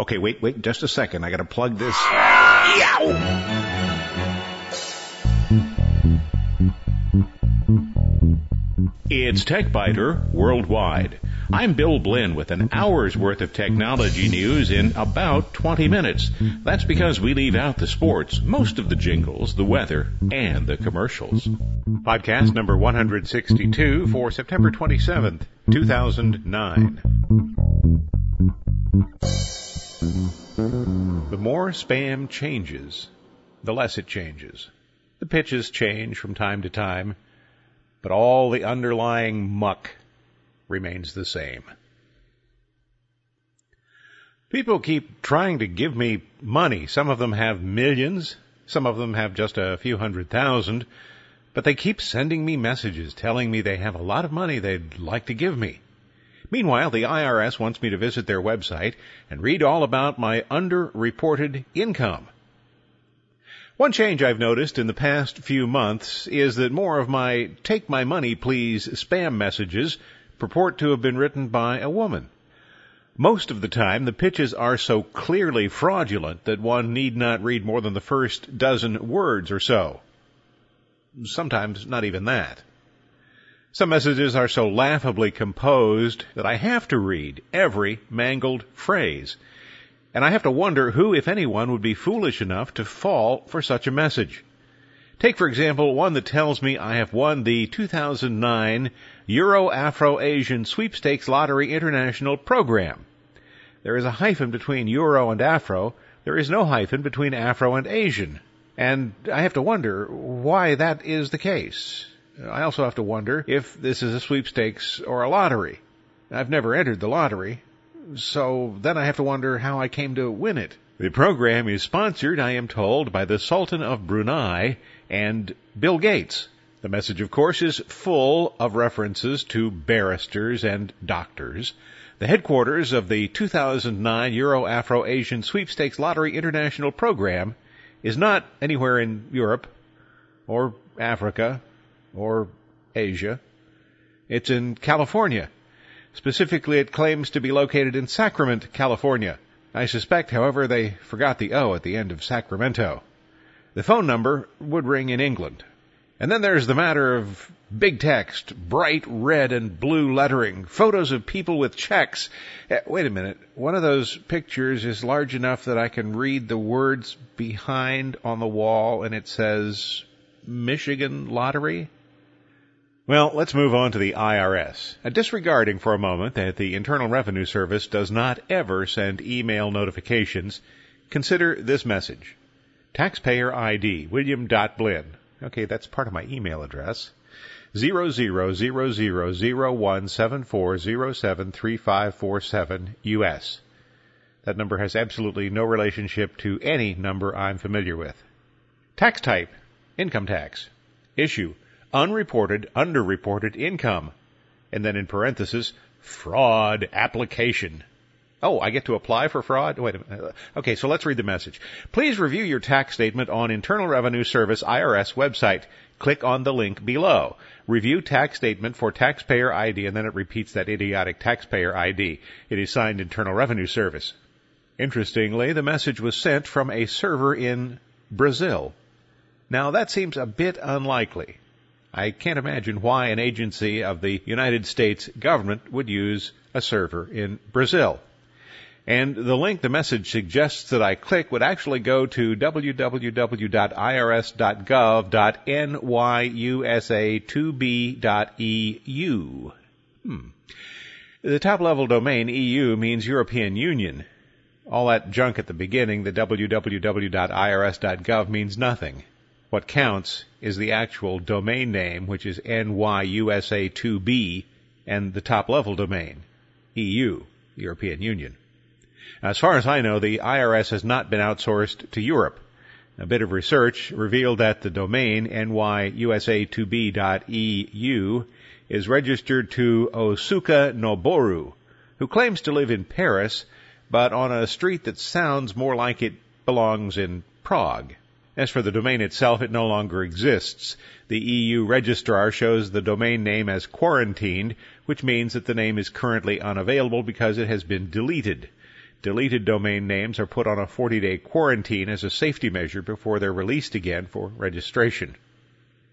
Okay, wait, wait, just a second. I gotta plug this. It's TechByter Worldwide. I'm Bill Blinn with an hour's worth of technology news in about 20 minutes. That's because we leave out the sports, most of the jingles, the weather, and the commercials. Podcast number 162 for September 27th, 2009. The more spam changes, the less it changes. The pitches change from time to time, but all the underlying muck remains the same. People keep trying to give me money. Some of them have millions, some of them have just a few hundred thousand, but they keep sending me messages telling me they have a lot of money they'd like to give me. Meanwhile, the IRS wants me to visit their website and read all about my underreported income. One change I've noticed in the past few months is that more of my take my money please spam messages purport to have been written by a woman. Most of the time, the pitches are so clearly fraudulent that one need not read more than the first dozen words or so. Sometimes not even that. Some messages are so laughably composed that I have to read every mangled phrase. And I have to wonder who, if anyone, would be foolish enough to fall for such a message. Take, for example, one that tells me I have won the 2009 Euro Afro Asian Sweepstakes Lottery International Program. There is a hyphen between Euro and Afro. There is no hyphen between Afro and Asian. And I have to wonder why that is the case. Uh, I also have to wonder if this is a sweepstakes or a lottery. I've never entered the lottery, so then I have to wonder how I came to win it. The program is sponsored, I am told, by the Sultan of Brunei and Bill Gates. The message, of course, is full of references to barristers and doctors. The headquarters of the 2009 Euro Afro Asian Sweepstakes Lottery International Program is not anywhere in Europe or Africa or Asia. It's in California. Specifically, it claims to be located in Sacramento, California. I suspect, however, they forgot the O at the end of Sacramento. The phone number would ring in England. And then there's the matter of big text, bright red and blue lettering, photos of people with checks. Eh, wait a minute. One of those pictures is large enough that I can read the words behind on the wall and it says Michigan Lottery? Well, let's move on to the IRS. Uh, disregarding for a moment that the Internal Revenue Service does not ever send email notifications, consider this message. Taxpayer ID, William.Blinn. Okay, that's part of my email address. 00000174073547 US. That number has absolutely no relationship to any number I'm familiar with. Tax type, income tax. Issue, unreported, underreported income. And then in parentheses, fraud application. Oh, I get to apply for fraud? Wait a minute. Okay, so let's read the message. Please review your tax statement on Internal Revenue Service IRS website. Click on the link below. Review tax statement for taxpayer ID and then it repeats that idiotic taxpayer ID. It is signed Internal Revenue Service. Interestingly, the message was sent from a server in Brazil. Now that seems a bit unlikely. I can't imagine why an agency of the United States government would use a server in Brazil. And the link the message suggests that I click would actually go to www.irs.gov.nyusa2b.eu. Hmm. The top level domain EU means European Union. All that junk at the beginning, the www.irs.gov means nothing. What counts is the actual domain name, which is NYUSA2B, and the top level domain, EU, European Union. As far as I know, the IRS has not been outsourced to Europe. A bit of research revealed that the domain nyusa2b.eu is registered to Osuka Noboru, who claims to live in Paris, but on a street that sounds more like it belongs in Prague. As for the domain itself, it no longer exists. The EU registrar shows the domain name as quarantined, which means that the name is currently unavailable because it has been deleted. Deleted domain names are put on a 40 day quarantine as a safety measure before they're released again for registration.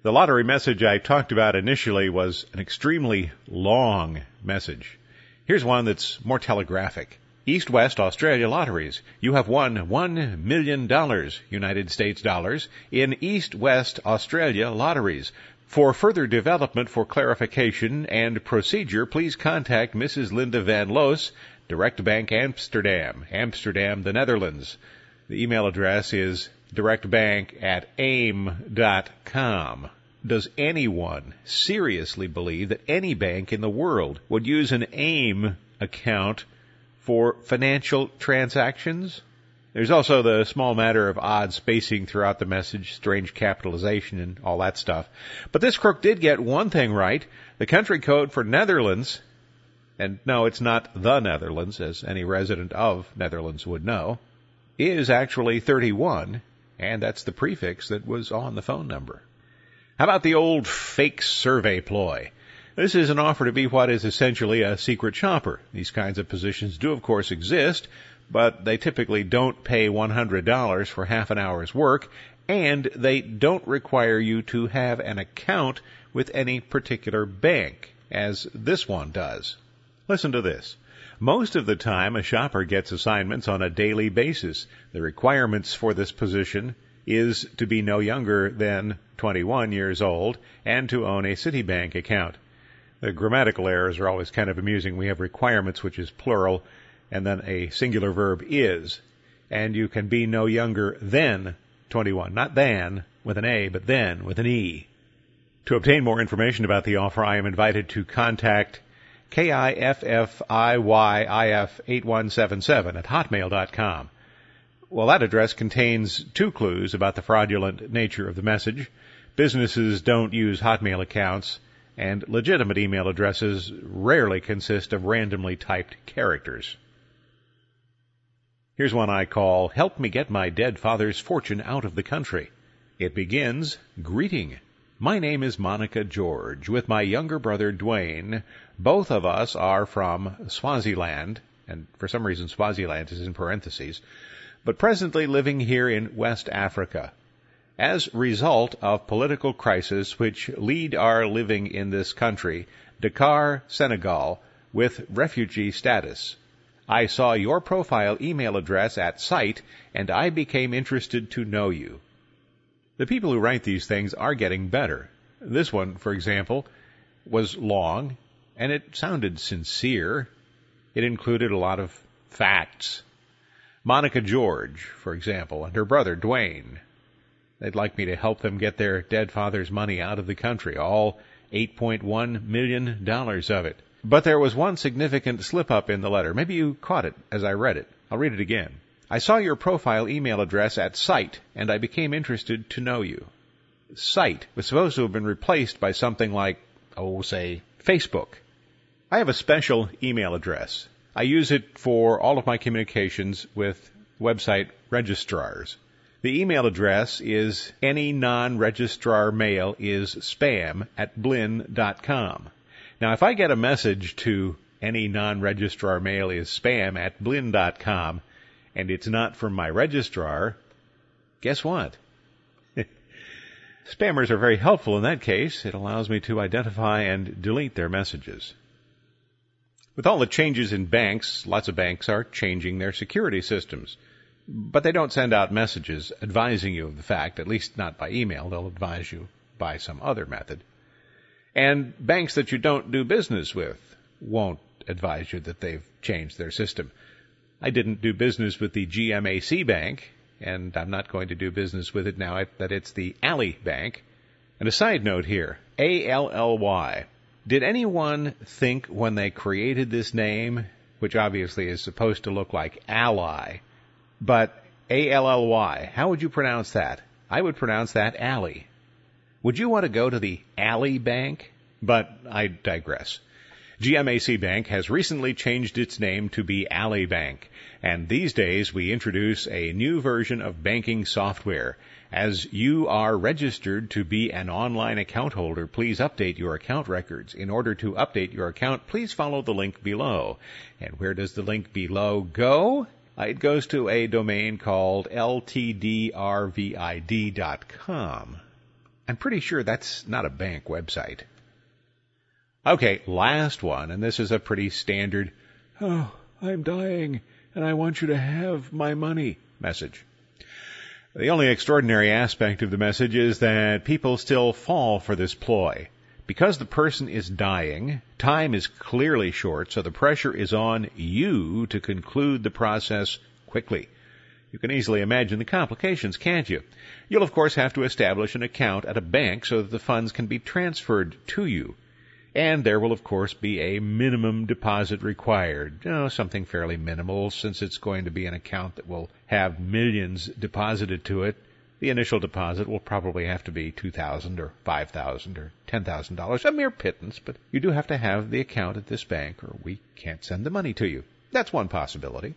The lottery message I talked about initially was an extremely long message. Here's one that's more telegraphic. East West Australia Lotteries. You have won $1 million United States dollars in East West Australia Lotteries. For further development for clarification and procedure, please contact Mrs. Linda Van Loos, Direct Bank Amsterdam, Amsterdam, the Netherlands. The email address is directbank at aim.com. Does anyone seriously believe that any bank in the world would use an AIM account for financial transactions? There's also the small matter of odd spacing throughout the message, strange capitalization, and all that stuff. But this crook did get one thing right. The country code for Netherlands and no, it's not the Netherlands, as any resident of Netherlands would know, is actually 31, and that's the prefix that was on the phone number. How about the old fake survey ploy? This is an offer to be what is essentially a secret shopper. These kinds of positions do of course exist, but they typically don't pay $100 for half an hour's work, and they don't require you to have an account with any particular bank, as this one does. Listen to this. Most of the time, a shopper gets assignments on a daily basis. The requirements for this position is to be no younger than 21 years old and to own a Citibank account. The grammatical errors are always kind of amusing. We have requirements, which is plural, and then a singular verb is. And you can be no younger than 21. Not than with an A, but then with an E. To obtain more information about the offer, I am invited to contact K-I-F-F-I-Y-I-F-8177 at hotmail.com. Well, that address contains two clues about the fraudulent nature of the message. Businesses don't use Hotmail accounts, and legitimate email addresses rarely consist of randomly typed characters. Here's one I call Help Me Get My Dead Father's Fortune Out of the Country. It begins, Greeting. My name is Monica George, with my younger brother Dwayne. Both of us are from Swaziland, and for some reason Swaziland is in parentheses, but presently living here in West Africa. As result of political crisis which lead our living in this country, Dakar, Senegal, with refugee status. I saw your profile email address at site and I became interested to know you. The people who write these things are getting better. This one, for example, was long and it sounded sincere. It included a lot of facts. Monica George, for example, and her brother Dwayne. They'd like me to help them get their dead father's money out of the country, all $8.1 million of it. But there was one significant slip up in the letter. Maybe you caught it as I read it. I'll read it again. I saw your profile email address at site, and I became interested to know you. Site was supposed to have been replaced by something like, oh, say, Facebook. I have a special email address. I use it for all of my communications with website registrars. The email address is any non-registrar mail is spam at blinn.com. Now, if I get a message to any non-registrar mail is spam at blinn.com, and it's not from my registrar, guess what? Spammers are very helpful in that case. It allows me to identify and delete their messages. With all the changes in banks, lots of banks are changing their security systems. But they don't send out messages advising you of the fact, at least not by email. They'll advise you by some other method. And banks that you don't do business with won't advise you that they've changed their system. I didn't do business with the GMAC Bank, and I'm not going to do business with it now that it's the Ally Bank. And a side note here, A-L-L-Y. Did anyone think when they created this name, which obviously is supposed to look like ally, but A-L-L-Y, how would you pronounce that? I would pronounce that Alley. Would you want to go to the Alley Bank? But I digress. GMAC Bank has recently changed its name to be Ally Bank, and these days we introduce a new version of banking software. As you are registered to be an online account holder, please update your account records. In order to update your account, please follow the link below. And where does the link below go? Uh, it goes to a domain called ltdrvid.com. I'm pretty sure that's not a bank website. Okay, last one, and this is a pretty standard, oh, I'm dying and I want you to have my money message. The only extraordinary aspect of the message is that people still fall for this ploy. Because the person is dying, time is clearly short, so the pressure is on you to conclude the process quickly. You can easily imagine the complications, can't you? You'll of course have to establish an account at a bank so that the funds can be transferred to you. And there will of course be a minimum deposit required. Something fairly minimal since it's going to be an account that will have millions deposited to it. The initial deposit will probably have to be two thousand or five thousand or ten thousand dollars, a mere pittance, but you do have to have the account at this bank or we can't send the money to you. That's one possibility.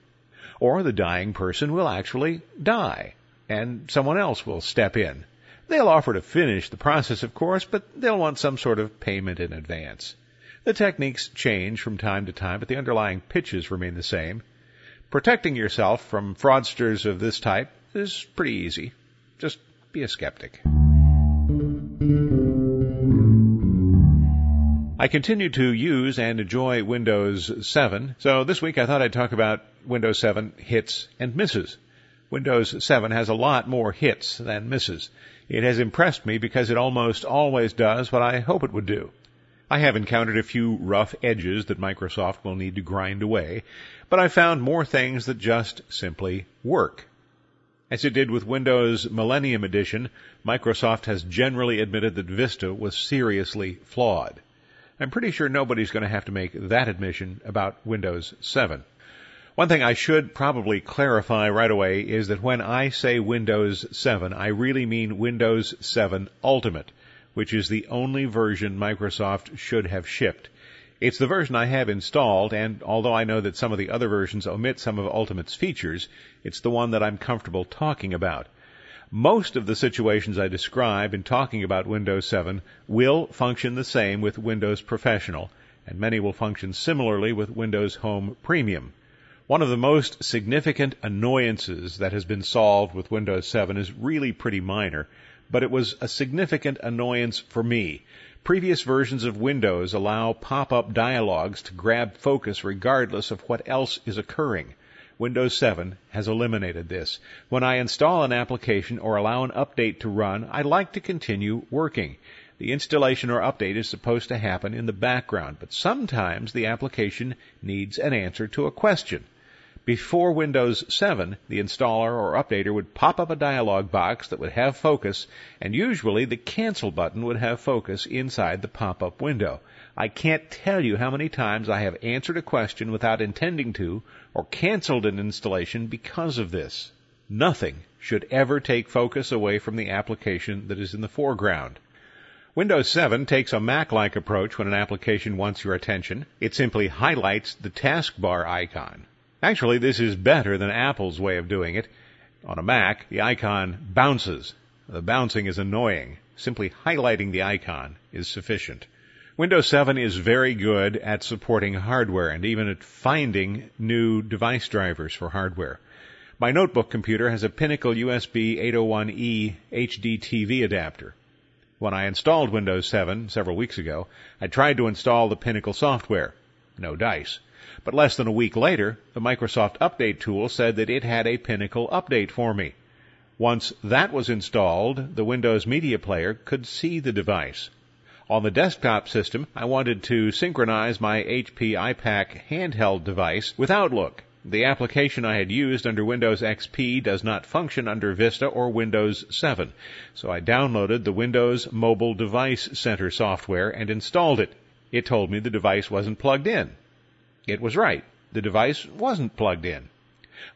Or the dying person will actually die and someone else will step in They'll offer to finish the process, of course, but they'll want some sort of payment in advance. The techniques change from time to time, but the underlying pitches remain the same. Protecting yourself from fraudsters of this type is pretty easy. Just be a skeptic. I continue to use and enjoy Windows 7, so this week I thought I'd talk about Windows 7 hits and misses. Windows 7 has a lot more hits than misses. It has impressed me because it almost always does what I hope it would do. I have encountered a few rough edges that Microsoft will need to grind away, but I found more things that just simply work. As it did with Windows Millennium Edition, Microsoft has generally admitted that Vista was seriously flawed. I'm pretty sure nobody's going to have to make that admission about Windows 7. One thing I should probably clarify right away is that when I say Windows 7, I really mean Windows 7 Ultimate, which is the only version Microsoft should have shipped. It's the version I have installed, and although I know that some of the other versions omit some of Ultimate's features, it's the one that I'm comfortable talking about. Most of the situations I describe in talking about Windows 7 will function the same with Windows Professional, and many will function similarly with Windows Home Premium. One of the most significant annoyances that has been solved with Windows 7 is really pretty minor, but it was a significant annoyance for me. Previous versions of Windows allow pop-up dialogues to grab focus regardless of what else is occurring. Windows 7 has eliminated this. When I install an application or allow an update to run, I like to continue working. The installation or update is supposed to happen in the background, but sometimes the application needs an answer to a question. Before Windows 7, the installer or updater would pop up a dialog box that would have focus, and usually the cancel button would have focus inside the pop-up window. I can't tell you how many times I have answered a question without intending to, or canceled an installation because of this. Nothing should ever take focus away from the application that is in the foreground. Windows 7 takes a Mac-like approach when an application wants your attention. It simply highlights the taskbar icon. Actually, this is better than Apple's way of doing it. On a Mac, the icon bounces. The bouncing is annoying. Simply highlighting the icon is sufficient. Windows 7 is very good at supporting hardware and even at finding new device drivers for hardware. My notebook computer has a Pinnacle USB 801E HD TV adapter. When I installed Windows 7 several weeks ago, I tried to install the Pinnacle software. No dice. But less than a week later, the Microsoft Update tool said that it had a Pinnacle update for me. Once that was installed, the Windows Media Player could see the device. On the desktop system, I wanted to synchronize my HP iPAQ handheld device with Outlook. The application I had used under Windows XP does not function under Vista or Windows 7, so I downloaded the Windows Mobile Device Center software and installed it. It told me the device wasn't plugged in. It was right. The device wasn't plugged in.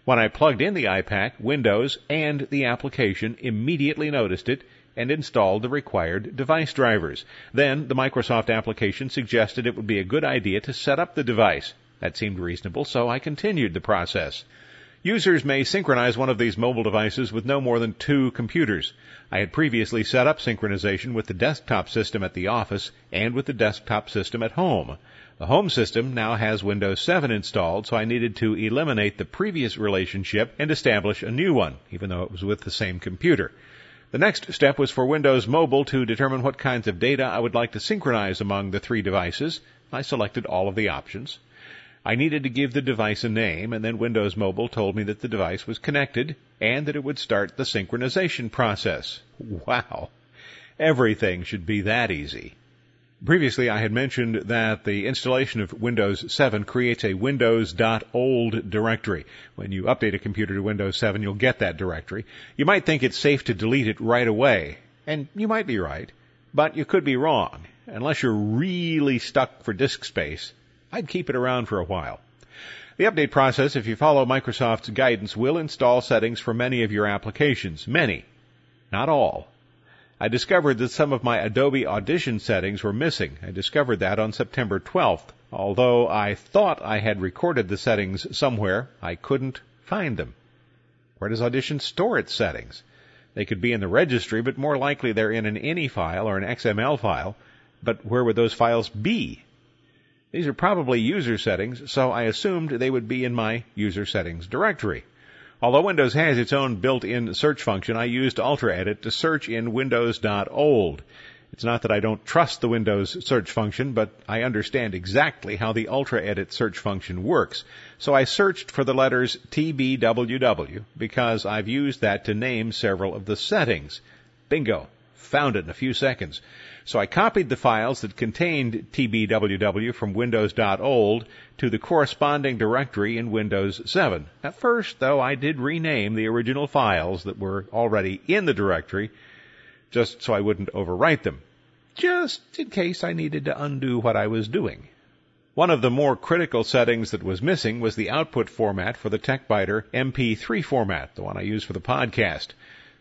When I plugged in the iPAQ, Windows and the application immediately noticed it and installed the required device drivers. Then the Microsoft application suggested it would be a good idea to set up the device. That seemed reasonable, so I continued the process. Users may synchronize one of these mobile devices with no more than two computers. I had previously set up synchronization with the desktop system at the office and with the desktop system at home. The home system now has Windows 7 installed, so I needed to eliminate the previous relationship and establish a new one, even though it was with the same computer. The next step was for Windows Mobile to determine what kinds of data I would like to synchronize among the three devices. I selected all of the options. I needed to give the device a name, and then Windows Mobile told me that the device was connected and that it would start the synchronization process. Wow. Everything should be that easy. Previously, I had mentioned that the installation of Windows 7 creates a Windows.old directory. When you update a computer to Windows 7, you'll get that directory. You might think it's safe to delete it right away, and you might be right, but you could be wrong. Unless you're really stuck for disk space, I'd keep it around for a while. The update process, if you follow Microsoft's guidance, will install settings for many of your applications. Many. Not all. I discovered that some of my Adobe Audition settings were missing. I discovered that on September 12th. Although I thought I had recorded the settings somewhere, I couldn't find them. Where does Audition store its settings? They could be in the registry, but more likely they're in an INI file or an XML file. But where would those files be? These are probably user settings, so I assumed they would be in my user settings directory. Although Windows has its own built-in search function, I used UltraEdit to search in Windows.old. It's not that I don't trust the Windows search function, but I understand exactly how the UltraEdit search function works. So I searched for the letters TBWW because I've used that to name several of the settings. Bingo. Found it in a few seconds. So I copied the files that contained tbww from windows.old to the corresponding directory in Windows 7. At first, though, I did rename the original files that were already in the directory just so I wouldn't overwrite them, just in case I needed to undo what I was doing. One of the more critical settings that was missing was the output format for the TechByter MP3 format, the one I use for the podcast.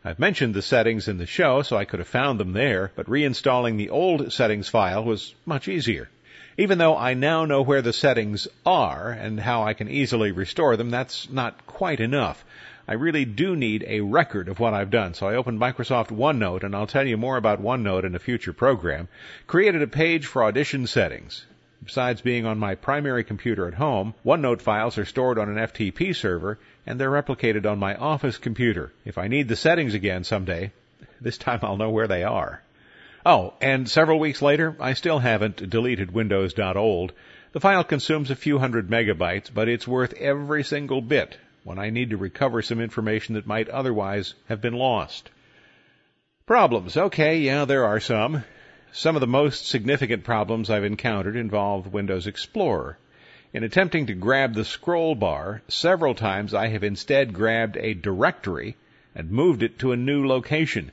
I've mentioned the settings in the show, so I could have found them there, but reinstalling the old settings file was much easier. Even though I now know where the settings are and how I can easily restore them, that's not quite enough. I really do need a record of what I've done. So I opened Microsoft OneNote, and I'll tell you more about OneNote in a future program. Created a page for audition settings. Besides being on my primary computer at home, OneNote files are stored on an FTP server and they're replicated on my office computer. If I need the settings again someday, this time I'll know where they are. Oh, and several weeks later, I still haven't deleted Windows.old. The file consumes a few hundred megabytes, but it's worth every single bit when I need to recover some information that might otherwise have been lost. Problems. Okay, yeah, there are some. Some of the most significant problems I've encountered involve Windows Explorer. In attempting to grab the scroll bar, several times I have instead grabbed a directory and moved it to a new location.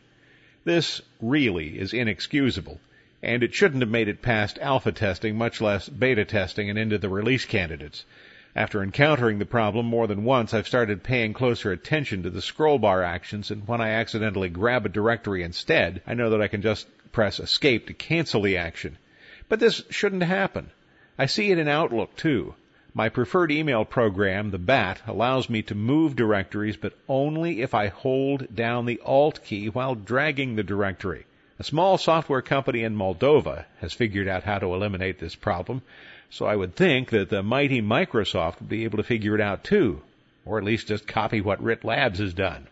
This really is inexcusable, and it shouldn't have made it past alpha testing, much less beta testing and into the release candidates. After encountering the problem more than once, I've started paying closer attention to the scroll bar actions, and when I accidentally grab a directory instead, I know that I can just press escape to cancel the action. But this shouldn't happen. I see it in Outlook too. My preferred email program, the BAT, allows me to move directories, but only if I hold down the Alt key while dragging the directory. A small software company in Moldova has figured out how to eliminate this problem, so I would think that the mighty Microsoft would be able to figure it out too, or at least just copy what RIT Labs has done.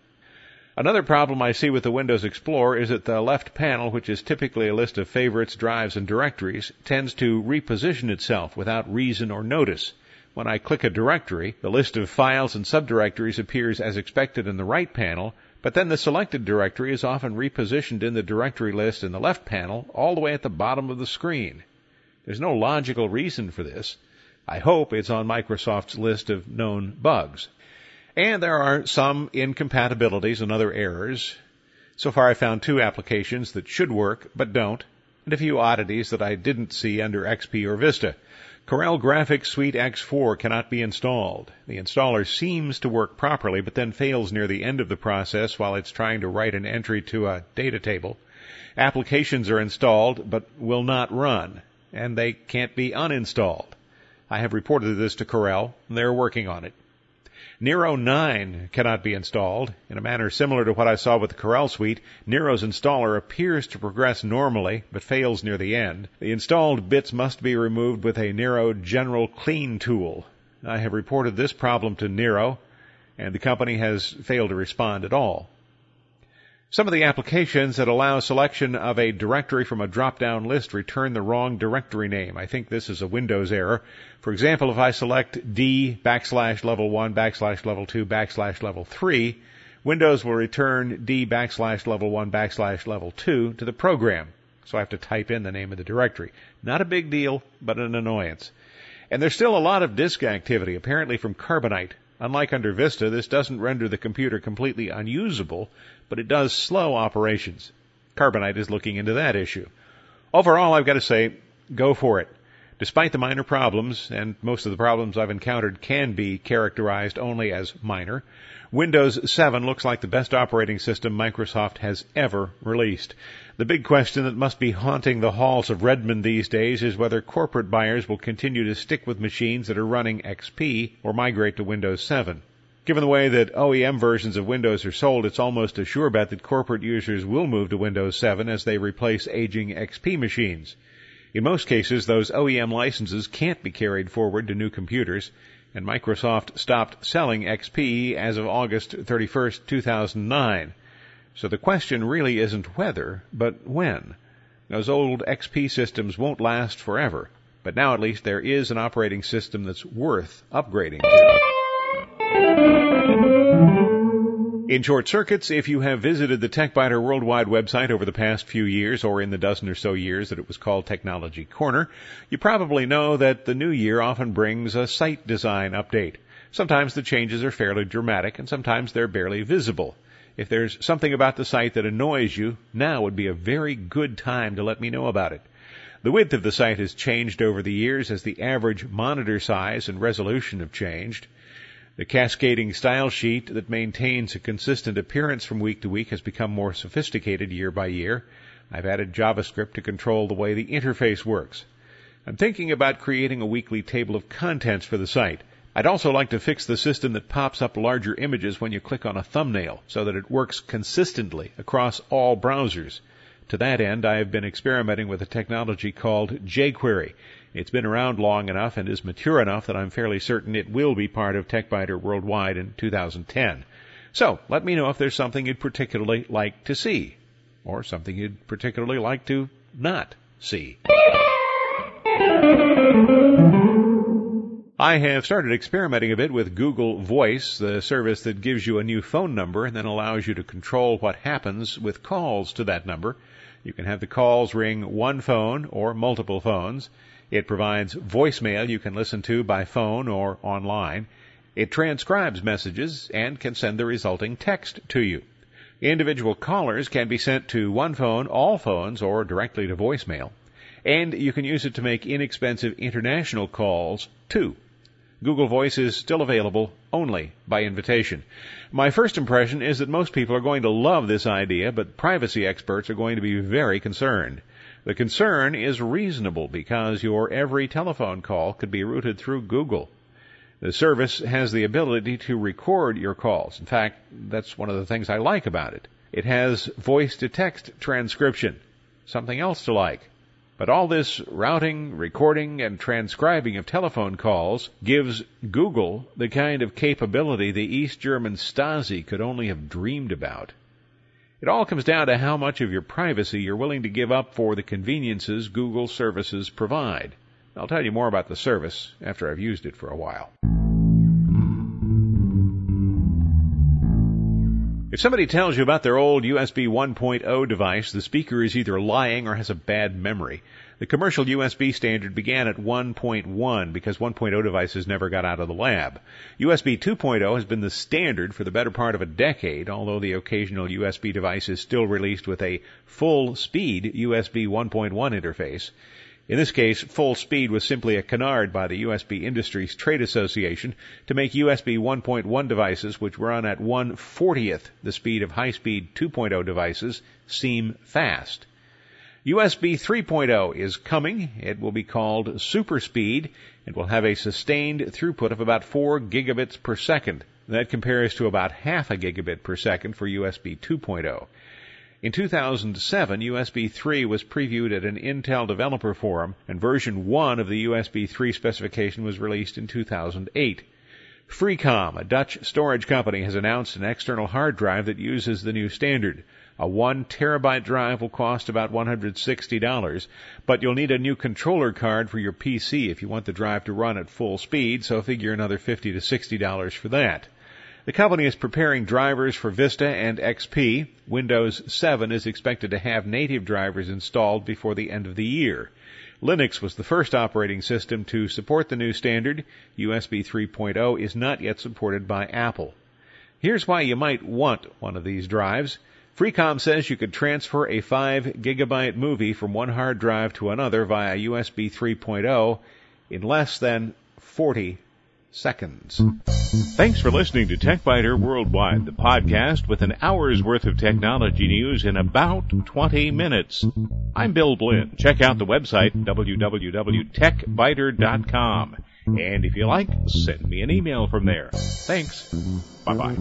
Another problem I see with the Windows Explorer is that the left panel, which is typically a list of favorites, drives, and directories, tends to reposition itself without reason or notice. When I click a directory, the list of files and subdirectories appears as expected in the right panel, but then the selected directory is often repositioned in the directory list in the left panel all the way at the bottom of the screen. There's no logical reason for this. I hope it's on Microsoft's list of known bugs. And there are some incompatibilities and other errors. So far I found two applications that should work but don't, and a few oddities that I didn't see under XP or Vista. Corel Graphics Suite X4 cannot be installed. The installer seems to work properly, but then fails near the end of the process while it's trying to write an entry to a data table. Applications are installed, but will not run, and they can't be uninstalled. I have reported this to Corel, and they're working on it. Nero 9 cannot be installed. In a manner similar to what I saw with the Corel Suite, Nero's installer appears to progress normally, but fails near the end. The installed bits must be removed with a Nero General Clean tool. I have reported this problem to Nero, and the company has failed to respond at all. Some of the applications that allow selection of a directory from a drop-down list return the wrong directory name. I think this is a Windows error. For example, if I select D backslash level 1 backslash level 2 backslash level 3, Windows will return D backslash level 1 backslash level 2 to the program. So I have to type in the name of the directory. Not a big deal, but an annoyance. And there's still a lot of disk activity, apparently from Carbonite. Unlike under Vista, this doesn't render the computer completely unusable, but it does slow operations. Carbonite is looking into that issue. Overall, I've got to say, go for it. Despite the minor problems, and most of the problems I've encountered can be characterized only as minor, Windows 7 looks like the best operating system Microsoft has ever released. The big question that must be haunting the halls of Redmond these days is whether corporate buyers will continue to stick with machines that are running XP or migrate to Windows 7. Given the way that OEM versions of Windows are sold, it's almost a sure bet that corporate users will move to Windows 7 as they replace aging XP machines. In most cases, those OEM licenses can't be carried forward to new computers, and Microsoft stopped selling XP as of August 31st, 2009. So the question really isn't whether, but when. Those old XP systems won't last forever, but now at least there is an operating system that's worth upgrading to. In short circuits, if you have visited the TechBiter Worldwide website over the past few years or in the dozen or so years that it was called Technology Corner, you probably know that the new year often brings a site design update. Sometimes the changes are fairly dramatic and sometimes they're barely visible. If there's something about the site that annoys you, now would be a very good time to let me know about it. The width of the site has changed over the years as the average monitor size and resolution have changed. The cascading style sheet that maintains a consistent appearance from week to week has become more sophisticated year by year. I've added JavaScript to control the way the interface works. I'm thinking about creating a weekly table of contents for the site. I'd also like to fix the system that pops up larger images when you click on a thumbnail so that it works consistently across all browsers. To that end, I have been experimenting with a technology called jQuery. It's been around long enough and is mature enough that I'm fairly certain it will be part of TechByter worldwide in 2010. So, let me know if there's something you'd particularly like to see, or something you'd particularly like to not see. I have started experimenting a bit with Google Voice, the service that gives you a new phone number and then allows you to control what happens with calls to that number. You can have the calls ring one phone or multiple phones. It provides voicemail you can listen to by phone or online. It transcribes messages and can send the resulting text to you. Individual callers can be sent to one phone, all phones, or directly to voicemail. And you can use it to make inexpensive international calls too. Google Voice is still available only by invitation. My first impression is that most people are going to love this idea, but privacy experts are going to be very concerned. The concern is reasonable because your every telephone call could be routed through Google. The service has the ability to record your calls. In fact, that's one of the things I like about it. It has voice to text transcription. Something else to like. But all this routing, recording, and transcribing of telephone calls gives Google the kind of capability the East German Stasi could only have dreamed about. It all comes down to how much of your privacy you're willing to give up for the conveniences Google services provide. I'll tell you more about the service after I've used it for a while. If somebody tells you about their old USB 1.0 device, the speaker is either lying or has a bad memory. The commercial USB standard began at 1.1 because 1.0 devices never got out of the lab. USB 2.0 has been the standard for the better part of a decade, although the occasional USB device is still released with a full speed USB 1.1 interface. In this case, full speed was simply a canard by the USB Industries Trade Association to make USB 1.1 devices which run at 1/40th the speed of high-speed 2.0 devices seem fast. USB 3.0 is coming. It will be called Super Speed and will have a sustained throughput of about 4 gigabits per second. That compares to about half a gigabit per second for USB 2.0. In 2007, USB 3 was previewed at an Intel developer forum, and version 1 of the USB 3 specification was released in 2008. Freecom, a Dutch storage company, has announced an external hard drive that uses the new standard. A 1 terabyte drive will cost about $160, but you'll need a new controller card for your PC if you want the drive to run at full speed, so figure another 50 to $60 for that. The company is preparing drivers for Vista and XP. Windows 7 is expected to have native drivers installed before the end of the year. Linux was the first operating system to support the new standard. USB 3.0 is not yet supported by Apple. Here's why you might want one of these drives. Freecom says you could transfer a 5 gigabyte movie from one hard drive to another via USB 3.0 in less than 40 seconds. Thanks for listening to TechByter Worldwide, the podcast with an hour's worth of technology news in about 20 minutes. I'm Bill Blinn. Check out the website www.techbyter.com. And if you like, send me an email from there. Thanks. Bye bye.